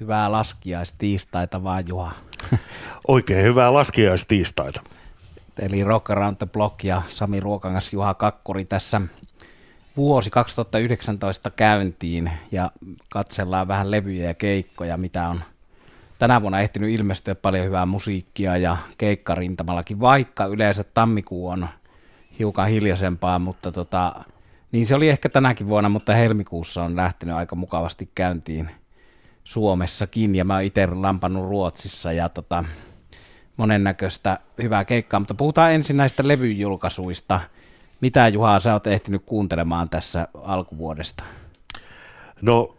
Hyvää laskiaistiistaita vaan, Juha. Oikein hyvää laskiaistiistaita. Eli Rock Around the Block ja Sami Ruokangas Juha Kakkuri tässä vuosi 2019 käyntiin ja katsellaan vähän levyjä ja keikkoja, mitä on tänä vuonna ehtinyt ilmestyä paljon hyvää musiikkia ja keikkarintamallakin, vaikka yleensä tammikuu on hiukan hiljaisempaa, mutta tota, niin se oli ehkä tänäkin vuonna, mutta helmikuussa on lähtenyt aika mukavasti käyntiin Suomessakin ja mä oon itse lampannut Ruotsissa ja tota, monennäköistä hyvää keikkaa, mutta puhutaan ensin näistä levyjulkaisuista. Mitä Juha sä oot ehtinyt kuuntelemaan tässä alkuvuodesta? No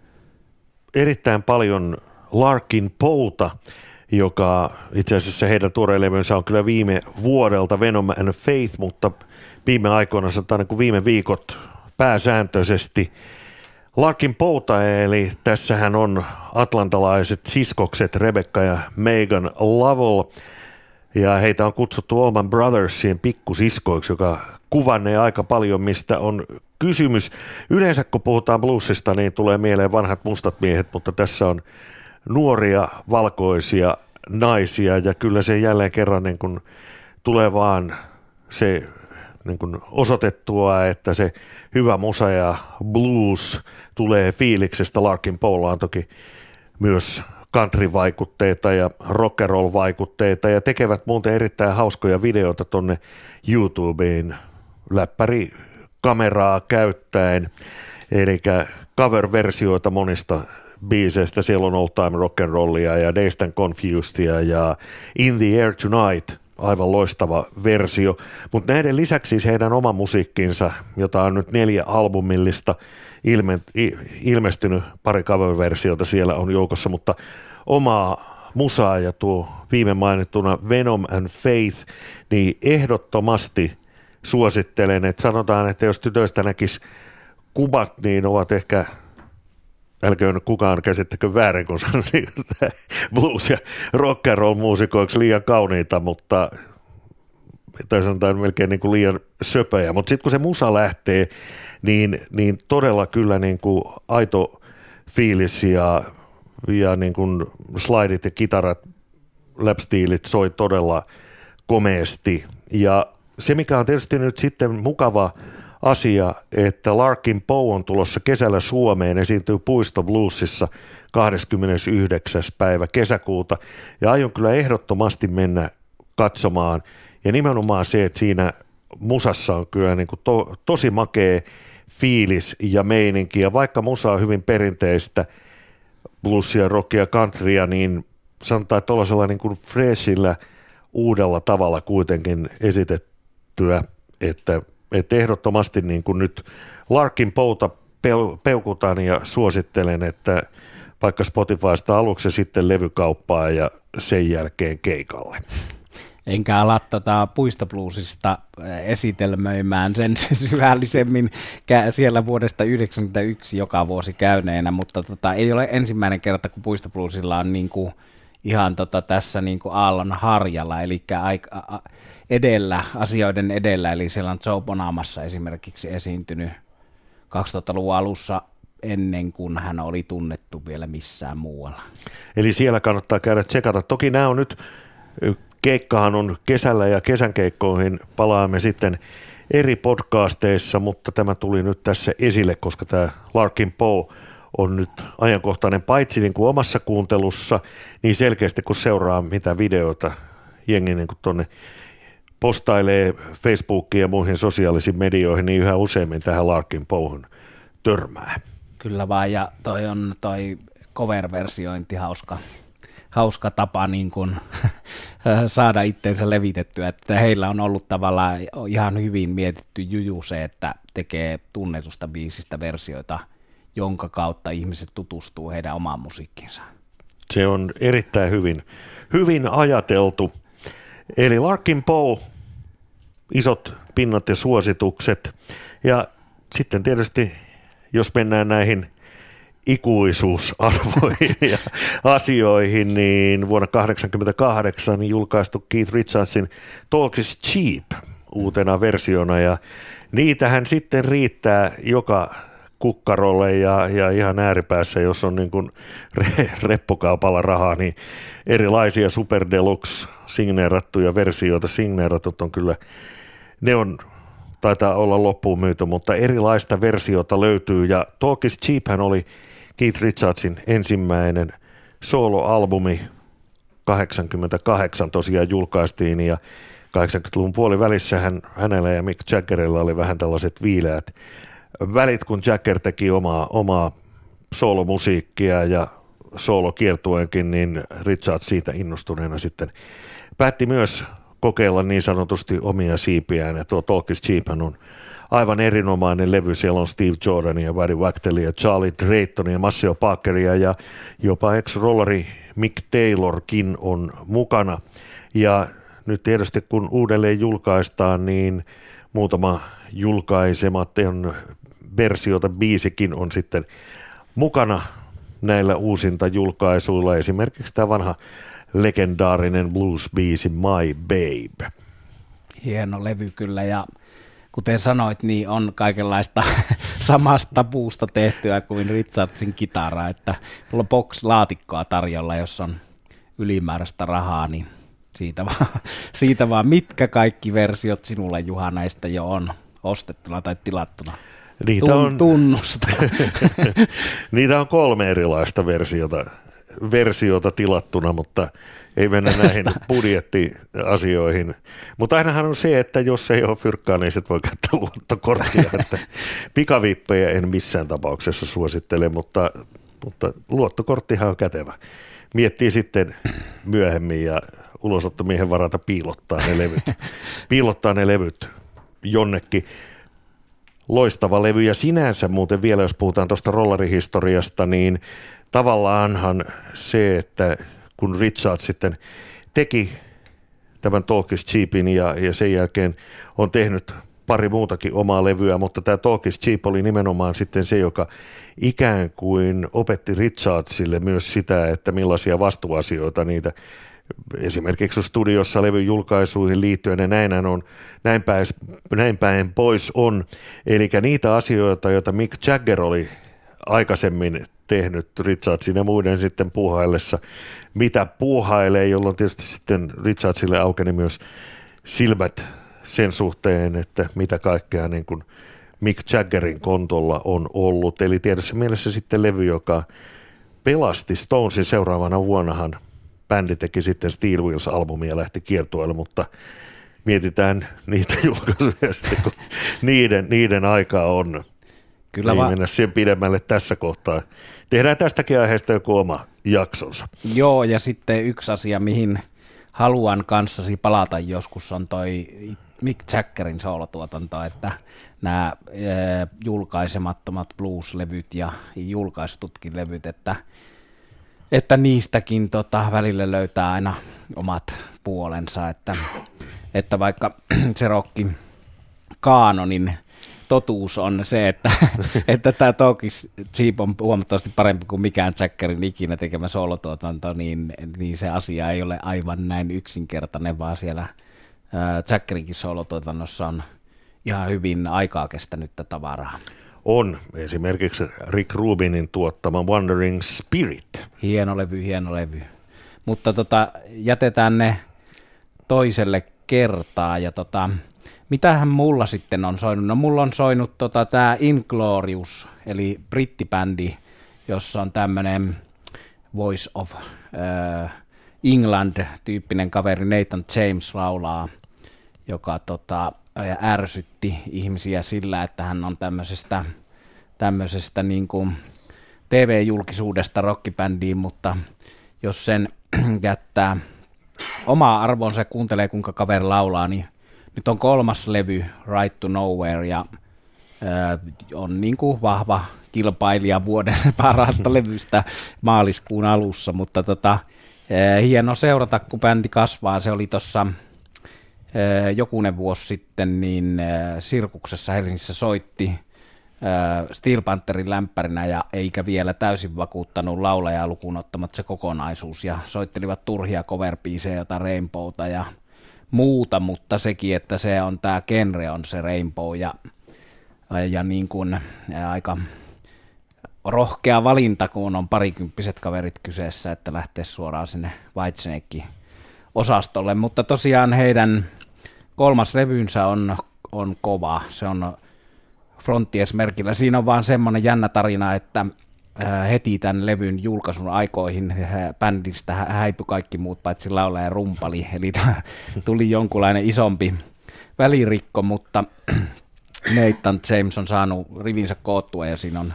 erittäin paljon Larkin Pouta, joka itse asiassa heidän tuoreen levynsä on kyllä viime vuodelta Venom and Faith, mutta viime aikoina, sanotaan niin kuin viime viikot pääsääntöisesti Larkin Pouta, eli tässähän on atlantalaiset siskokset Rebecca ja Megan Lovell, ja heitä on kutsuttu Allman Brothersien pikkusiskoiksi, joka kuvannee aika paljon, mistä on kysymys. Yleensä kun puhutaan bluesista, niin tulee mieleen vanhat mustat miehet, mutta tässä on nuoria valkoisia naisia ja kyllä se jälleen kerran niin kuin tulee vaan se niin kuin osoitettua, että se hyvä musa ja blues tulee fiiliksestä. Larkin Paula on toki myös country-vaikutteita ja rock and roll-vaikutteita ja tekevät muuten erittäin hauskoja videoita tonne YouTubeen läppäri kameraa käyttäen, eli cover-versioita monista biiseistä. Siellä on Old Time Rock and Rollia ja Dazed and Confusedia ja In the Air Tonight, aivan loistava versio. Mutta näiden lisäksi siis heidän oma musiikkinsa, jota on nyt neljä albumillista ilme, ilmestynyt, pari cover-versiota siellä on joukossa, mutta omaa musaa ja tuo viime mainittuna Venom and Faith, niin ehdottomasti suosittelen, että sanotaan, että jos tytöistä näkisi kuvat, niin ovat ehkä älköön kukaan käsittäkö väärin, kun sanon blues- ja rock and roll muusikoiksi liian kauniita, mutta tai sanotaan melkein niin kuin liian söpöjä. Mutta sitten kun se musa lähtee, niin, niin todella kyllä niin kuin aito fiilis ja, ja niin kuin slidit ja kitarat, lapstiilit soi todella komeasti. Ja se, mikä on tietysti nyt sitten mukava asia, että Larkin Poe on tulossa kesällä Suomeen, esiintyy Puisto Bluesissa 29. päivä kesäkuuta ja aion kyllä ehdottomasti mennä katsomaan ja nimenomaan se, että siinä musassa on kyllä niin kuin to, tosi makea fiilis ja meininki ja vaikka musa on hyvin perinteistä bluesia, rockia, countrya, niin sanotaan, että tuollaisella niin kuin freshillä uudella tavalla kuitenkin esitettyä, että että ehdottomasti niin kuin nyt Larkin pouta peukutan ja suosittelen, että vaikka Spotifysta aluksi sitten levykauppaa ja sen jälkeen keikalle. Enkä ala tätä puistobluesista esitelmöimään sen syvällisemmin siellä vuodesta 1991 joka vuosi käyneenä, mutta tota, ei ole ensimmäinen kerta, kun puistobluesilla on niin kuin ihan tota tässä niin kuin aallon harjalla, eli aika, edellä, asioiden edellä, eli siellä on Joe Bonamassa esimerkiksi esiintynyt 2000-luvun alussa ennen kuin hän oli tunnettu vielä missään muualla. Eli siellä kannattaa käydä tsekata. Toki nämä on nyt, keikkahan on kesällä ja kesän keikkoihin palaamme sitten eri podcasteissa, mutta tämä tuli nyt tässä esille, koska tämä Larkin Poe on nyt ajankohtainen paitsi niin kuin omassa kuuntelussa, niin selkeästi kun seuraa mitä videoita jengi niin tuonne postailee Facebookiin ja muihin sosiaalisiin medioihin, niin yhä useammin tähän Larkin pouhun törmää. Kyllä vaan, ja toi on toi cover-versiointi hauska, hauska tapa niin kuin saada itteensä levitettyä, että heillä on ollut tavallaan ihan hyvin mietitty juju se, että tekee tunnetusta biisistä versioita, jonka kautta ihmiset tutustuu heidän omaan musiikkinsa. Se on erittäin hyvin, hyvin ajateltu. Eli Larkin Poe, isot pinnat ja suositukset. Ja sitten tietysti, jos mennään näihin ikuisuusarvoihin ja asioihin, niin vuonna 1988 julkaistu Keith Richardsin Talk is Cheap uutena versiona ja niitähän sitten riittää joka kukkarolle ja, ja ihan ääripäässä, jos on niin kuin re, reppukaupalla rahaa, niin erilaisia Super Deluxe signeerattuja versioita. Signeeratut on kyllä, ne on taitaa olla loppuun myyty, mutta erilaista versiota löytyy ja Talk is Cheap hän oli Keith Richardsin ensimmäinen soloalbumi 88 tosiaan julkaistiin ja 80-luvun puolivälissä hän, hänellä ja Mick Jaggerilla oli vähän tällaiset viileät välit, kun Jagger teki omaa, omaa soolomusiikkia ja soolokiertueenkin, niin Richard siitä innostuneena sitten päätti myös kokeilla niin sanotusti omia siipiään. Ja tuo Talk is Cheap on aivan erinomainen levy. Siellä on Steve Jordania, Buddy Wachtelia, Charlie Draytonia, Massio Parkeria ja jopa ex-rollari Mick Taylorkin on mukana. Ja nyt tietysti kun uudelleen julkaistaan, niin muutama julkaisematon versiota biisikin on sitten mukana näillä uusinta julkaisuilla. Esimerkiksi tämä vanha legendaarinen blues-biisi My Babe. Hieno levy kyllä ja kuten sanoit, niin on kaikenlaista samasta puusta tehtyä kuin Richardsin kitara, että mulla on box-laatikkoa tarjolla, jos on ylimääräistä rahaa, niin siitä vaan, siitä vaan mitkä kaikki versiot sinulla Juha näistä jo on ostettuna tai tilattuna. Niitä on, tunnusta. niitä on kolme erilaista versiota, versiota tilattuna, mutta ei mennä näihin budjettiasioihin. Mutta ainahan on se, että jos ei ole fyrkkaa, niin sitten voi käyttää luottokorttia. Että pikavippejä en missään tapauksessa suosittele, mutta, mutta luottokorttihan on kätevä. Miettii sitten myöhemmin ja ulosottomiehen varata piilottaa ne levyt. Piilottaa ne levyt jonnekin. Loistava levy. Ja sinänsä muuten vielä, jos puhutaan tuosta rollarihistoriasta, niin tavallaanhan se, että kun Richard sitten teki tämän Talk is Cheapin ja, ja sen jälkeen on tehnyt pari muutakin omaa levyä, mutta tämä Talk is Cheap oli nimenomaan sitten se, joka ikään kuin opetti Richardsille myös sitä, että millaisia vastuuasioita niitä esimerkiksi studiossa levyn julkaisuihin liittyen ja näin on, näin päin, näin päin pois on. Eli niitä asioita, joita Mick Jagger oli aikaisemmin tehnyt Richardsin ja muiden sitten puuhaillessa, mitä puuhailee, jolloin tietysti sitten Richardsille aukeni myös silmät sen suhteen, että mitä kaikkea niin kuin Mick Jaggerin kontolla on ollut. Eli tietysti mielessä sitten levy, joka pelasti Stonesin seuraavana vuonnahan bändi teki sitten Steel Wheels-albumia ja lähti kiertueelle, mutta mietitään niitä julkaisuja sitten, kun niiden, niiden aika on. Kyllä Ei va- mennä sen pidemmälle tässä kohtaa. Tehdään tästäkin aiheesta joku oma jaksonsa. Joo, ja sitten yksi asia, mihin haluan kanssasi palata joskus, on toi Mick Jaggerin soolotuotanto, että nämä e, julkaisemattomat blues-levyt ja julkaistutkin levyt, että, että niistäkin tota, välillä löytää aina omat puolensa, että, että vaikka se rokki kaanonin totuus on se, että, että tämä Talkis Cheap on huomattavasti parempi kuin mikään Jackerin ikinä tekemä solotuotanto, niin, niin se asia ei ole aivan näin yksinkertainen, vaan siellä Jackerinkin solotuotannossa on ihan hyvin aikaa kestänyttä tavaraa. On esimerkiksi Rick Rubinin tuottama Wandering Spirit. Hieno levy, hieno levy. Mutta tota, jätetään ne toiselle kertaa ja tota, Mitähän mulla sitten on soinut? No mulla on soinut tota, tämä Inglorious, eli brittibändi, jossa on tämmöinen Voice of äh, England-tyyppinen kaveri Nathan James laulaa, joka tota, ärsytti ihmisiä sillä, että hän on tämmöisestä, tämmöisestä niin kuin TV-julkisuudesta rockibändiin, mutta jos sen jättää omaa arvonsa ja kuuntelee, kuinka kaveri laulaa, niin nyt on kolmas levy, Right to Nowhere, ja on niin kuin vahva kilpailija vuoden parasta levystä maaliskuun alussa, mutta tota, hieno seurata, kun bändi kasvaa. Se oli tuossa jokunen vuosi sitten, niin äh, Sirkuksessa Helsingissä soitti äh, Steel Pantherin lämpärinä ja eikä vielä täysin vakuuttanut laulajaa lukuun ottamatta se kokonaisuus. Ja soittelivat turhia cover jota Rainbowta ja muuta, mutta sekin, että se on tämä genre on se Rainbow ja, ja niin kuin aika rohkea valinta, kun on parikymppiset kaverit kyseessä, että lähtee suoraan sinne Whitesnake osastolle, mutta tosiaan heidän kolmas levynsä on, on kova, se on Frontiers-merkillä. Siinä on vaan semmoinen jännä tarina, että äh, heti tämän levyn julkaisun aikoihin bändistä häipy kaikki muut paitsi laulaja ja rumpali, eli tuli jonkunlainen isompi välirikko, mutta Nathan James on saanut rivinsä koottua ja siinä on,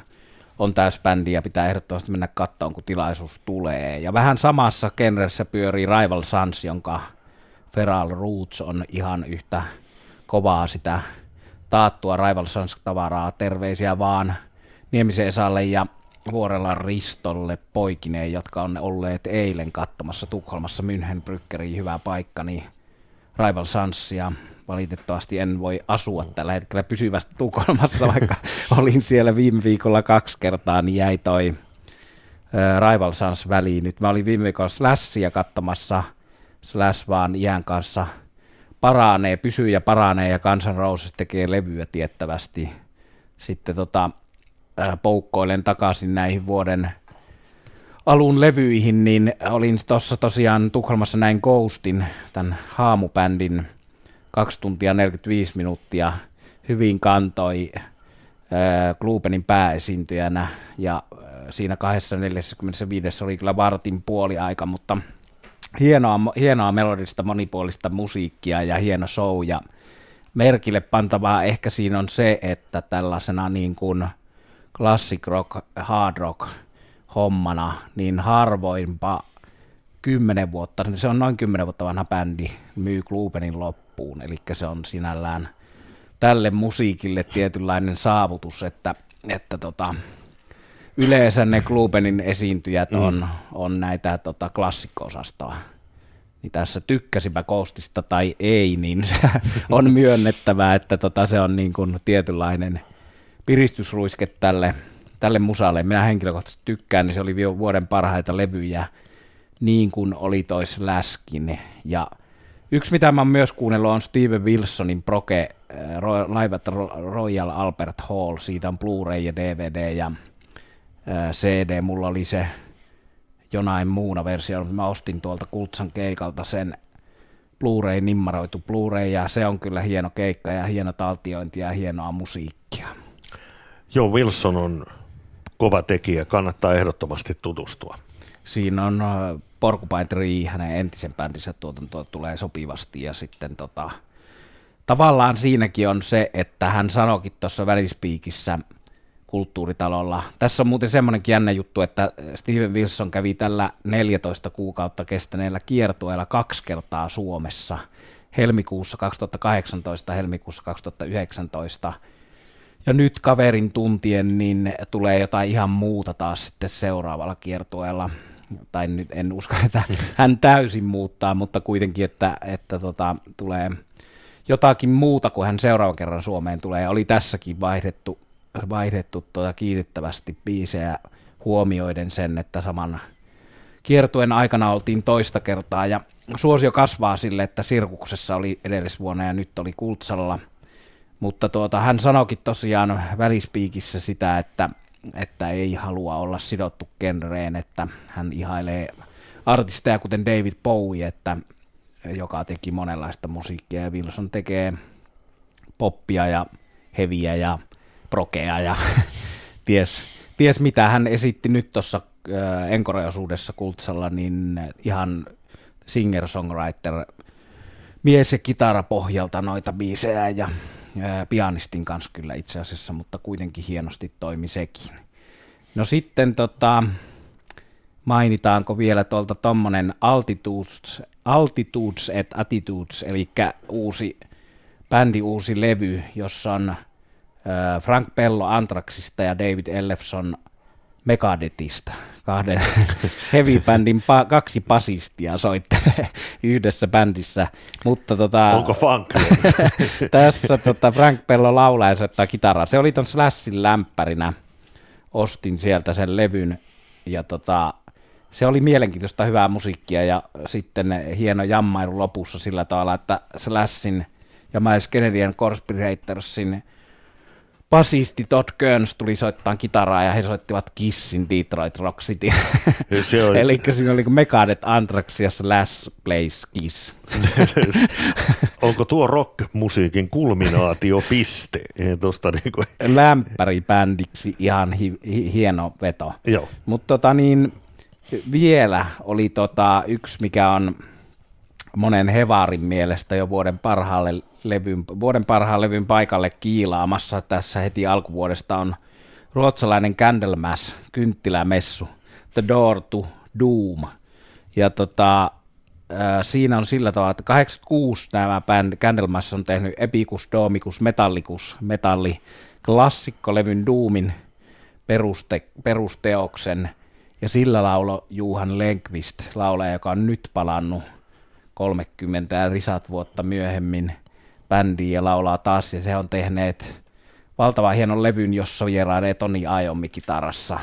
on täysbändi ja pitää ehdottomasti mennä kattoon, kun tilaisuus tulee. Ja vähän samassa genressä pyörii Rival Sons, jonka Feral Roots on ihan yhtä kovaa sitä taattua Rival Sons-tavaraa. Terveisiä vaan Niemisen Esalle ja Vuorella Ristolle poikineen, jotka on olleet eilen katsomassa Tukholmassa München Brykkeriin hyvä paikka, niin Rival Sonsia valitettavasti en voi asua tällä hetkellä pysyvästi Tukholmassa, vaikka olin siellä viime viikolla kaksi kertaa, niin jäi toi Rival Sons väliin. Nyt mä olin viime viikolla Slashia katsomassa, Slash vaan iän kanssa paranee, pysyy ja paranee, ja Kansan Roses tekee levyä tiettävästi. Sitten tota, poukkoilen takaisin näihin vuoden alun levyihin, niin olin tuossa tosiaan Tukholmassa näin Ghostin, tämän haamubändin 2 tuntia 45 minuuttia hyvin kantoi äh, Klubenin pääesiintyjänä ja äh, siinä 245 oli kyllä vartin puoli aika, mutta hienoa, hienoa melodista monipuolista musiikkia ja hieno show. Ja merkille pantavaa ehkä siinä on se, että tällaisena niin kuin classic rock, hard rock hommana, niin harvoinpa kymmenen vuotta, niin se on noin kymmenen vuotta vanha bändi, myy Klubenin loppuun, eli se on sinällään tälle musiikille tietynlainen saavutus, että, että tota, yleensä ne Klubenin esiintyjät on, mm. on näitä tota, klassikko-osastoa. Niin tässä tykkäsipä Koostista tai ei, niin se on myönnettävää, että tota, se on niin kuin tietynlainen piristysruiske tälle, tälle musalle. Minä henkilökohtaisesti tykkään, niin se oli vuoden parhaita levyjä, niin kuin oli tois läskin. Ja yksi, mitä mä oon myös kuunnellut, on Steven Wilsonin Proke Live at Royal Albert Hall. Siitä on Blu-ray ja DVD ja CD. Mulla oli se jonain muuna versio. Mä ostin tuolta Kultsan keikalta sen Blu-ray, nimmaroitu Blu-ray, ja se on kyllä hieno keikka ja hieno taltiointi ja hienoa musiikkia. Joo, Wilson on kova tekijä, kannattaa ehdottomasti tutustua. Siinä on Porcupine Tree, hänen entisen bändinsä tuotantoa tulee sopivasti ja sitten tota, tavallaan siinäkin on se, että hän sanoikin tuossa välispiikissä kulttuuritalolla. Tässä on muuten semmoinenkin jännä juttu, että Steven Wilson kävi tällä 14 kuukautta kestäneellä kiertueella kaksi kertaa Suomessa. Helmikuussa 2018, helmikuussa 2019. Ja nyt kaverin tuntien niin tulee jotain ihan muuta taas sitten seuraavalla kiertueella tai nyt en usko, että hän täysin muuttaa, mutta kuitenkin, että, että tota, tulee jotakin muuta, kuin hän seuraavan kerran Suomeen tulee. Oli tässäkin vaihdettu, vaihdettu tuota kiitettävästi biisejä huomioiden sen, että saman kiertuen aikana oltiin toista kertaa ja suosio kasvaa sille, että Sirkuksessa oli edellisvuonna ja nyt oli Kultsalla. Mutta tuota, hän sanoikin tosiaan välispiikissä sitä, että että ei halua olla sidottu genreen, että hän ihailee artisteja kuten David Bowie, että, joka teki monenlaista musiikkia ja Wilson tekee poppia ja heviä ja prokea ja ties, ties mitä hän esitti nyt tuossa äh, Encore-osuudessa Kultsalla, niin ihan singer-songwriter mies- ja kitarapohjalta noita biisejä ja pianistin kanssa kyllä itse asiassa, mutta kuitenkin hienosti toimi sekin. No sitten tota, mainitaanko vielä tuolta tuommoinen Altitudes, Altitudes et Attitudes, eli uusi bändi, uusi levy, jossa on Frank Pello Antraxista ja David Ellefson Megadetista, kahden heavy-bändin pa- kaksi pasistia soittelee yhdessä bändissä. Mutta tota, Onko funk? tässä tota Frank Pello laulaa ja soittaa kitaraa. Se oli ton Slashin lämpärinä. Ostin sieltä sen levyn ja tota, se oli mielenkiintoista hyvää musiikkia ja sitten hieno jammailu lopussa sillä tavalla, että Slashin ja Miles Canadian Conspiratorsin basisti Todd Kearns tuli soittaa kitaraa ja he soittivat Kissin Detroit Rock City. Se oli, Eli siinä oli Megadeth, Anthrax ja Last Place Kiss. onko tuo rock-musiikin kulminaatiopiste? Ei Tosta niinku, Lämpäribändiksi ihan hi- hi- hieno veto. Mutta tota niin, vielä oli tota yksi, mikä on monen hevarin mielestä jo vuoden parhaalle levyn, vuoden parhaan levyn paikalle kiilaamassa tässä heti alkuvuodesta on ruotsalainen Candlemass, kynttilämessu, The Door to Doom. Ja tota, äh, siinä on sillä tavalla, että 86 nämä band, Candlemass on tehnyt Epicus, Domicus, Metallicus, metalli, klassikkolevyn Doomin peruste, perusteoksen, ja sillä laulo Juhan Lenkvist, laulaja, joka on nyt palannut 30 ja risat vuotta myöhemmin bändiin ja laulaa taas, ja se on tehneet valtavan hienon levyn, jossa vierailee Toni Iommi kitarassa.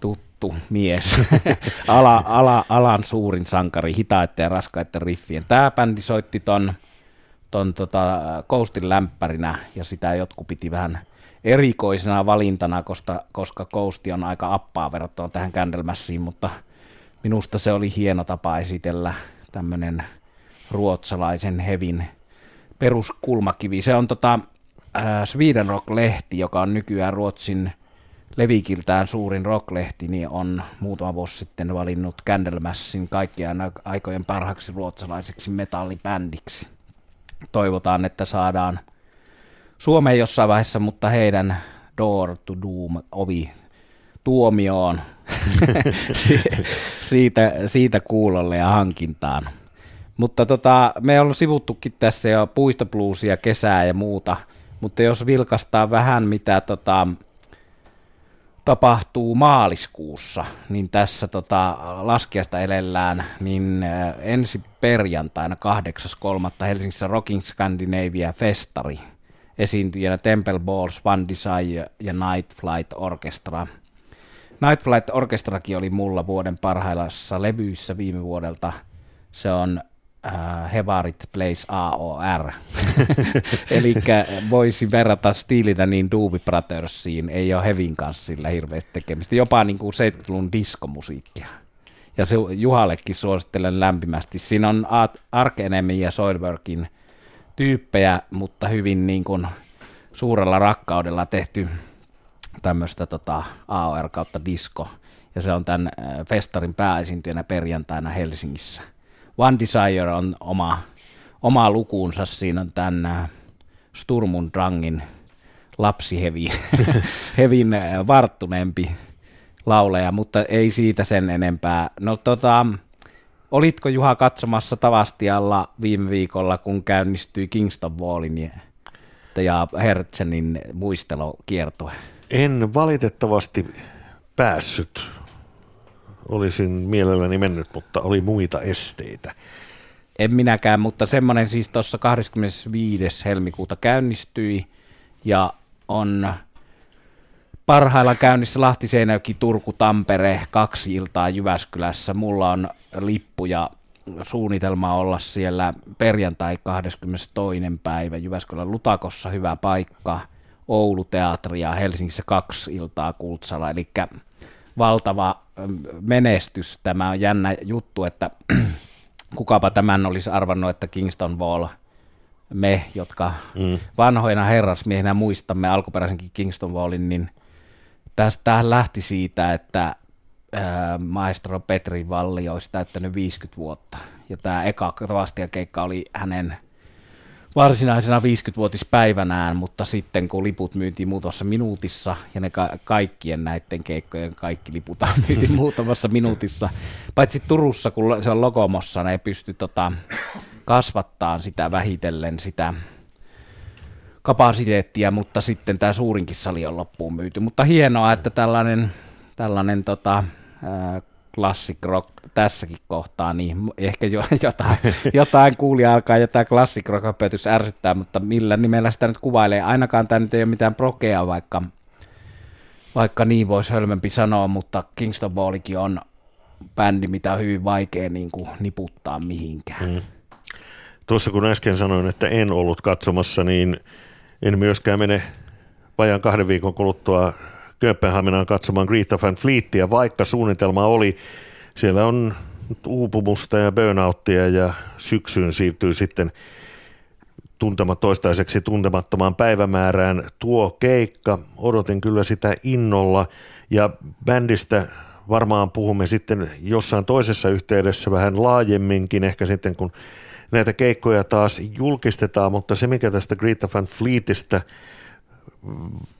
Tuttu mies. ala, ala, alan suurin sankari, hitaiden ja raskaiden riffien. Tämä bändi soitti ton, ton tota, Coastin lämpärinä, ja sitä jotkut piti vähän erikoisena valintana, koska, koska Coast on aika appaa verrattuna tähän Candlemassiin, mutta minusta se oli hieno tapa esitellä tämmöinen ruotsalaisen hevin peruskulmakivi. Se on tota, äh, Sweden Rock-lehti, joka on nykyään Ruotsin levikiltään suurin rocklehti, niin on muutama vuosi sitten valinnut Candlemassin kaikkien aikojen parhaaksi ruotsalaiseksi metallibändiksi. Toivotaan, että saadaan Suomeen jossain vaiheessa, mutta heidän Door to Doom ovi tuomioon Si- siitä, siitä kuulolle ja hankintaan. Mutta tota, me on sivuttukin tässä jo puistobluesia, kesää ja muuta, mutta jos vilkastaa vähän mitä tota, tapahtuu maaliskuussa, niin tässä tota, laskiasta elellään, niin äh, ensi perjantaina 8.3. Helsingissä Rocking Scandinavia Festari, esiintyjänä Temple Balls, One Desire ja Night Flight Orchestra. Night Flight Orchestrakin oli mulla vuoden parhaillassa levyissä viime vuodelta. Se on äh, Hevarit Plays AOR. Eli voisi verrata stiilinä niin Doobie Brothersiin, ei ole Hevin kanssa sillä hirveästi tekemistä. Jopa niin kuin 70-luvun diskomusiikkia. Ja se Juhallekin suosittelen lämpimästi. Siinä on Ark Enemy ja Soilworkin tyyppejä, mutta hyvin niin kuin suurella rakkaudella tehty tämmöistä tota, AOR kautta disco. Ja se on tämän äh, festarin pääesiintyjänä perjantaina Helsingissä. One Desire on oma, oma lukuunsa. Siinä on tämän äh, Sturmun Drangin lapsihevi, hevin äh, varttuneempi lauleja, mutta ei siitä sen enempää. No tota, olitko Juha katsomassa Tavastialla viime viikolla, kun käynnistyi Kingston Wallin ja Hertzenin muistelokiertue? En valitettavasti päässyt. Olisin mielelläni mennyt, mutta oli muita esteitä. En minäkään, mutta semmoinen siis tuossa 25. helmikuuta käynnistyi ja on parhailla käynnissä Lahti, Seinäjoki, Turku, Tampere, kaksi iltaa Jyväskylässä. Mulla on lippu ja suunnitelma olla siellä perjantai 22. päivä Jyväskylän Lutakossa, hyvä paikka. Oulu Teatri ja Helsingissä kaksi iltaa Kultsala, eli valtava menestys. Tämä on jännä juttu, että kukapa tämän olisi arvannut, että Kingston Wall, me, jotka mm. vanhoina herrasmiehinä muistamme alkuperäisenkin Kingston Wallin, niin tästä lähti siitä, että ää, maestro Petri Valli olisi täyttänyt 50 vuotta. Ja tämä eka keikka oli hänen varsinaisena 50-vuotispäivänään, mutta sitten kun liput myytiin muutamassa minuutissa, ja ne ka- kaikkien näiden keikkojen kaikki liput myytiin muutamassa minuutissa, paitsi Turussa, kun se on Lokomossa, ne pysty tota, kasvattaa sitä vähitellen sitä kapasiteettia, mutta sitten tämä suurinkin sali on loppuun myyty. Mutta hienoa, että tällainen, tällainen tota, classic rock tässäkin kohtaa, niin ehkä jo, jotain, jotain kuulia alkaa jotain classic rock ärsyttää, mutta millä nimellä sitä nyt kuvailee. Ainakaan tämä nyt ei ole mitään prokea, vaikka, vaikka niin voisi hölmempi sanoa, mutta Kingston Ballikin on bändi, mitä on hyvin vaikea niin kuin niputtaa mihinkään. Mm. Tuossa kun äsken sanoin, että en ollut katsomassa, niin en myöskään mene vajaan kahden viikon kuluttua Kööpenhaminaan katsomaan Greta Van Fleetia, vaikka suunnitelma oli, siellä on uupumusta ja burnouttia ja syksyyn siirtyy sitten tuntema, toistaiseksi tuntemattomaan päivämäärään tuo keikka. Odotin kyllä sitä innolla ja bändistä varmaan puhumme sitten jossain toisessa yhteydessä vähän laajemminkin, ehkä sitten kun näitä keikkoja taas julkistetaan, mutta se mikä tästä Greta Van Fleetistä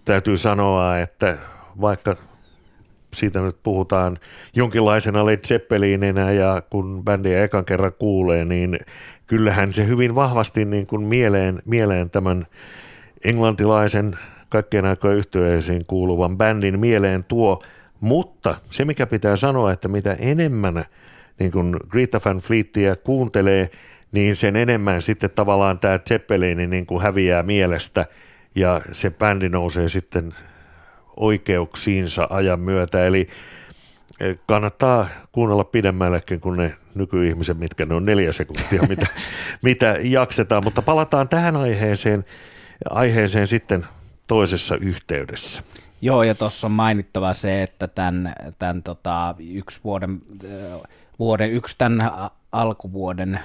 täytyy sanoa, että vaikka siitä nyt puhutaan jonkinlaisena Led Zeppelinenä ja kun bändiä ekan kerran kuulee, niin kyllähän se hyvin vahvasti niin kuin mieleen, mieleen tämän englantilaisen kaikkien aikojen kuuluvan bändin mieleen tuo, mutta se mikä pitää sanoa, että mitä enemmän niin kuin Greta Van Fleetia kuuntelee, niin sen enemmän sitten tavallaan tämä Zeppelin niin kuin häviää mielestä ja se bändi nousee sitten oikeuksiinsa ajan myötä, eli eh, kannattaa kuunnella pidemmällekin kuin ne nykyihmiset, mitkä ne on neljä sekuntia, mitä, mitä jaksetaan, mutta palataan tähän aiheeseen, aiheeseen sitten toisessa yhteydessä. Joo, ja tuossa on mainittava se, että tämän, tämän tota, yksi vuoden, eh, vuoden, yksi tämän alkuvuoden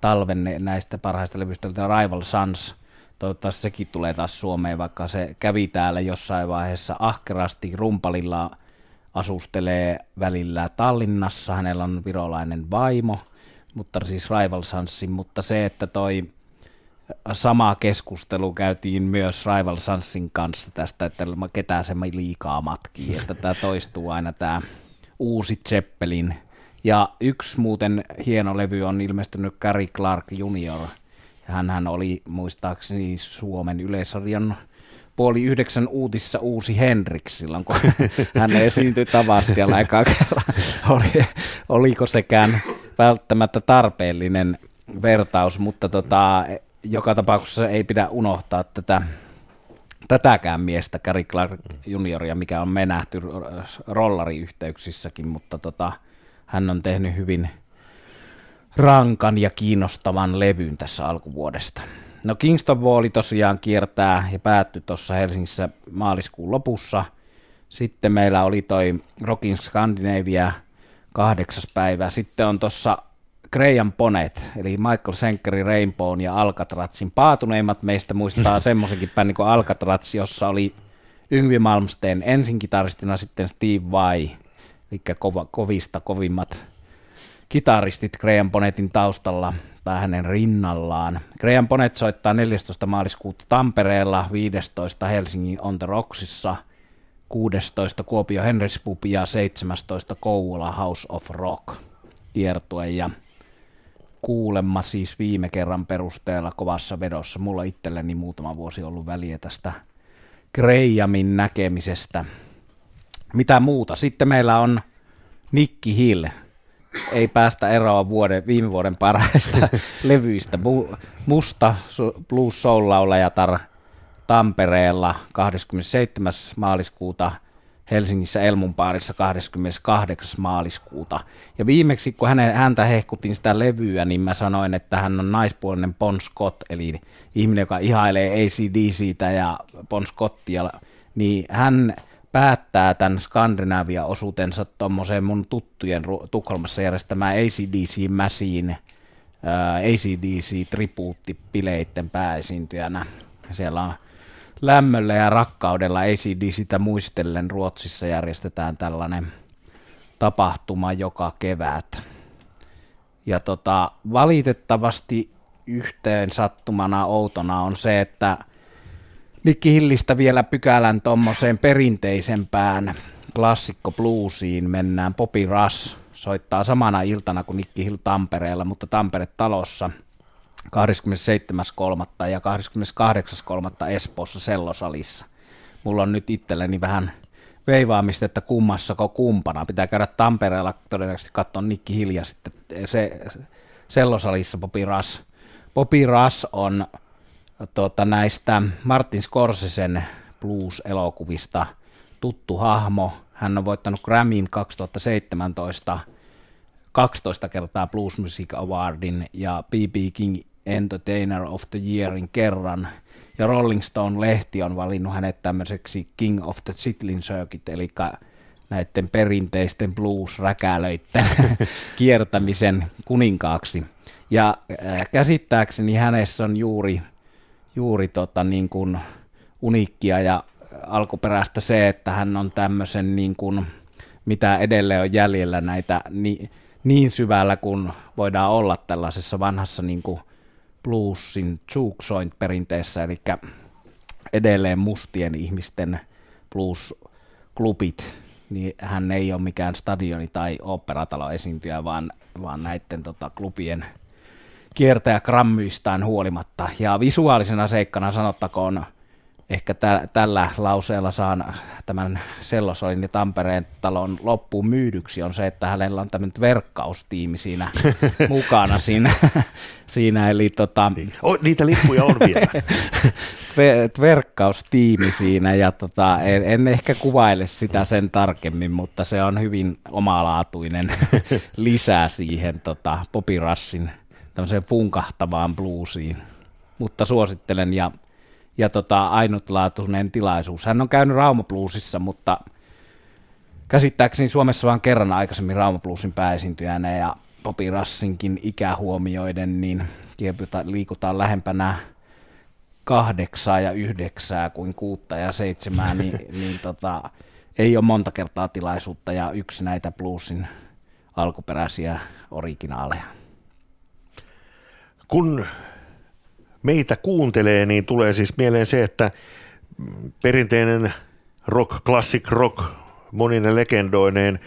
talven näistä parhaista levyistä Rival Sons – Toivottavasti sekin tulee taas Suomeen, vaikka se kävi täällä jossain vaiheessa ahkerasti rumpalilla asustelee välillä Tallinnassa. Hänellä on virolainen vaimo, mutta siis Rival Sunsin, mutta se, että toi sama keskustelu käytiin myös Rival Sunsin kanssa tästä, että ketä se liikaa matkii, että tämä toistuu aina tämä uusi Zeppelin. Ja yksi muuten hieno levy on ilmestynyt Gary Clark Jr., hän oli muistaakseni Suomen yleisradion puoli yhdeksän uutissa uusi Henrik silloin, kun hän esiintyi Tavastialla eka Oli, oliko sekään välttämättä tarpeellinen vertaus, mutta tota, joka tapauksessa ei pidä unohtaa tätä, tätäkään miestä, Gary Clark junioria, mikä on menähty rollariyhteyksissäkin, mutta tota, hän on tehnyt hyvin – rankan ja kiinnostavan levyn tässä alkuvuodesta. No Kingston Wall tosiaan kiertää ja päättyi tuossa Helsingissä maaliskuun lopussa. Sitten meillä oli toi Rockin Scandinavia kahdeksas päivä. Sitten on tuossa Graham Ponet, eli Michael Senkeri Rainbown ja Alcatrazin paatuneimmat meistä muistaa semmoisenkin bändin kuin Alcatraz, jossa oli Yngvi Malmsteen ensin kitaristina, sitten Steve Vai, eli kova, kovista kovimmat kitaristit Graham Bonnetin taustalla tai hänen rinnallaan. Graham Bonnet soittaa 14. maaliskuuta Tampereella, 15. Helsingin On The Rocksissa, 16. Kuopio Henrys ja 17. Kouvola House of Rock kiertue ja kuulemma siis viime kerran perusteella kovassa vedossa. Mulla itselleni muutama vuosi ollut väliä tästä Grahamin näkemisestä. Mitä muuta? Sitten meillä on Nikki Hill, ei päästä eroa vuoden, viime vuoden parhaista levyistä. Musta blues soul laulajatar Tampereella 27. maaliskuuta, Helsingissä Elmunpaarissa 28. maaliskuuta. Ja viimeksi, kun hänen, häntä hehkutin sitä levyä, niin mä sanoin, että hän on naispuolinen Bon Scott, eli ihminen, joka ihailee ACDCtä ja Bon Scottia, niin hän päättää tämän Skandinavia-osuutensa tuommoiseen mun tuttujen Tukholmassa järjestämään ACDC Mäsiin, ACDC tribuuttipileitten pääesiintyjänä. Siellä on lämmöllä ja rakkaudella ACDCtä muistellen Ruotsissa järjestetään tällainen tapahtuma joka kevät. Ja tota, valitettavasti yhteen sattumana outona on se, että Mikki Hillistä vielä pykälän tuommoiseen perinteisempään klassikko bluesiin mennään. Popi Russ soittaa samana iltana kuin Nikki Hill Tampereella, mutta Tampere-talossa 27.3. ja 28.3. Espoossa sellosalissa. Mulla on nyt itselleni vähän veivaamista, että kummassako kumpana. Pitää käydä Tampereella todennäköisesti katsoa Nikki Hill ja sitten se, sellosalissa Popi Russ. Popi Russ on tuota, näistä Martin Scorsesen blues-elokuvista tuttu hahmo. Hän on voittanut Grammyn 2017 12 kertaa Blues Music Awardin ja B.B. King Entertainer of the Yearin kerran. Ja Rolling Stone-lehti on valinnut hänet tämmöiseksi King of the Chitlin Circuit, eli näiden perinteisten blues-räkälöiden kiertämisen kuninkaaksi. Ja äh, käsittääkseni hänessä on juuri, juuri tota, niin kuin uniikkia ja alkuperäistä se, että hän on tämmöisen niin kuin, mitä edelleen on jäljellä näitä niin, niin syvällä kuin voidaan olla tällaisessa vanhassa niin kuin bluesin jukes perinteessä, eli edelleen mustien ihmisten blues-klubit, niin hän ei ole mikään stadioni tai operatalo esiintyjä, vaan, vaan näiden tota, klubien kiertäjä grammyistään huolimatta. Ja visuaalisena seikkana sanottakoon ehkä tä- tällä lauseella saan tämän Sellosolin ja Tampereen talon loppuun myydyksi, on se, että hänellä on tämmöinen verkkaustiimi siinä mukana siinä, siinä eli tota, niin. oh, niitä lippuja on vielä. verkkaustiimi siinä ja tota, en, en, ehkä kuvaile sitä sen tarkemmin, mutta se on hyvin omalaatuinen lisää siihen tota, popirassin tämmöiseen funkahtavaan bluesiin. Mutta suosittelen ja ja tota, ainutlaatuinen tilaisuus. Hän on käynyt Rauma Bluesissa, mutta käsittääkseni Suomessa vain kerran aikaisemmin Rauma Bluesin pääesiintyjänä ja Popi Rassinkin ikä huomioiden, niin liikutaan lähempänä kahdeksaa ja yhdeksää kuin kuutta ja seitsemää, niin, niin tota, ei ole monta kertaa tilaisuutta ja yksi näitä bluesin alkuperäisiä originaaleja. Kun meitä kuuntelee, niin tulee siis mieleen se, että perinteinen rock, classic rock, moninen legendoineen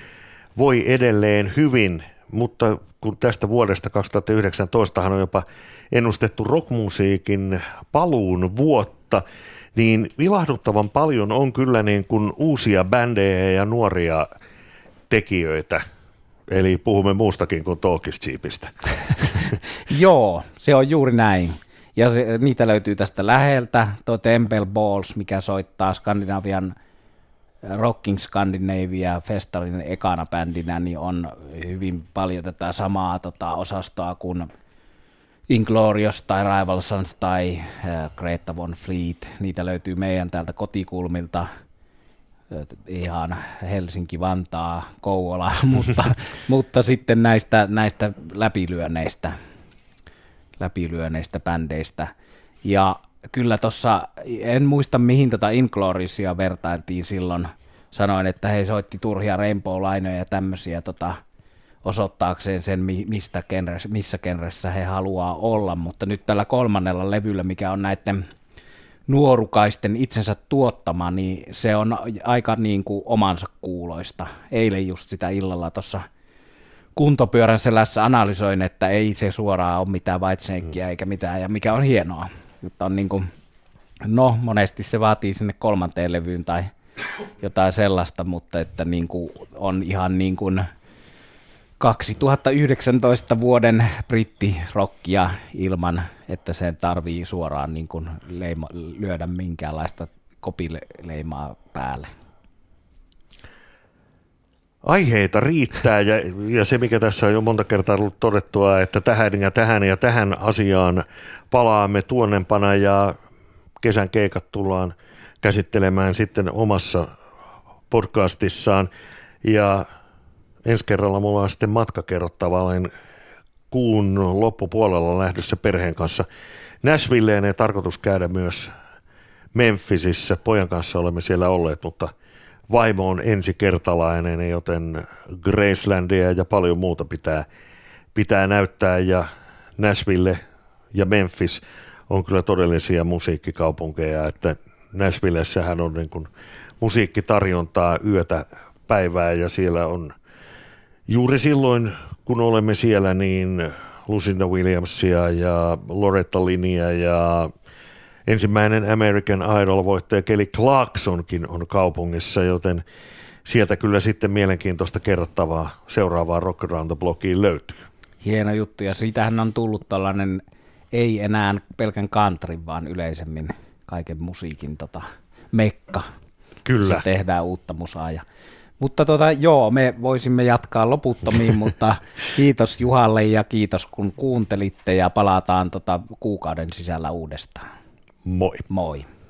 voi edelleen hyvin, mutta kun tästä vuodesta 2019 on jopa ennustettu rockmusiikin paluun vuotta, niin vilahduttavan paljon on kyllä niin kuin uusia bändejä ja nuoria tekijöitä. Eli puhumme muustakin kuin Talkis Cheapistä. Joo, se on juuri näin. Ja se, niitä löytyy tästä läheltä. Tuo Temple Balls, mikä soittaa Skandinavian Rocking Scandinavia festarin ekana bändinä, niin on hyvin paljon tätä samaa tota, osastoa kuin Inglorious tai Rival Sons tai äh, Greta Von Fleet. Niitä löytyy meidän täältä kotikulmilta ihan Helsinki, Vantaa, Kouvola, mutta, mutta sitten näistä, näistä läpilyönneistä läpilyöneistä bändeistä. Ja kyllä tuossa, en muista mihin tätä Ingloriosia vertailtiin silloin, sanoin, että he soitti turhia Rainbow-lainoja ja tämmöisiä tota, osoittaakseen sen, mistä genres, missä genressä he haluaa olla, mutta nyt tällä kolmannella levyllä, mikä on näiden nuorukaisten itsensä tuottama, niin se on aika niin kuin omansa kuuloista. Eilen just sitä illalla tuossa – kuntopyörän selässä analysoin, että ei se suoraan ole mitään vaitsenkkiä mm. eikä mitään, ja mikä on hienoa. Mutta on niin kuin, no monesti se vaatii sinne kolmanteen levyyn tai jotain sellaista, mutta että niin kuin on ihan niin kuin 2019 vuoden brittirockia ilman, että sen tarvii suoraan niin kuin leima, lyödä minkäänlaista kopileimaa päälle. Aiheita riittää ja, ja se, mikä tässä on jo monta kertaa ollut todettua, että tähän ja tähän ja tähän asiaan palaamme tuonnempana ja kesän keikat tullaan käsittelemään sitten omassa podcastissaan. Ja ensi kerralla mulla on sitten matka kerrottava, olen kuun loppupuolella lähdössä perheen kanssa Nashvilleen ja tarkoitus käydä myös Memphisissä. Pojan kanssa olemme siellä olleet, mutta – vaimo on ensikertalainen, joten Gracelandia ja paljon muuta pitää, pitää näyttää ja Nashville ja Memphis on kyllä todellisia musiikkikaupunkeja, että Nashvillessähän on niin kuin musiikkitarjontaa yötä päivää ja siellä on juuri silloin, kun olemme siellä, niin Lucinda Williamsia ja Loretta Linia ja ensimmäinen American Idol-voittaja Kelly Clarksonkin on kaupungissa, joten sieltä kyllä sitten mielenkiintoista kerrottavaa seuraavaa Rock Around the Blockiin löytyy. Hieno juttu, ja siitähän on tullut tällainen ei enää pelkän country, vaan yleisemmin kaiken musiikin tota, mekka. Kyllä. Se tehdään uutta musaa ja Mutta tota, joo, me voisimme jatkaa loputtomiin, mutta kiitos Juhalle ja kiitos kun kuuntelitte ja palataan tota kuukauden sisällä uudestaan. Moi. Moi.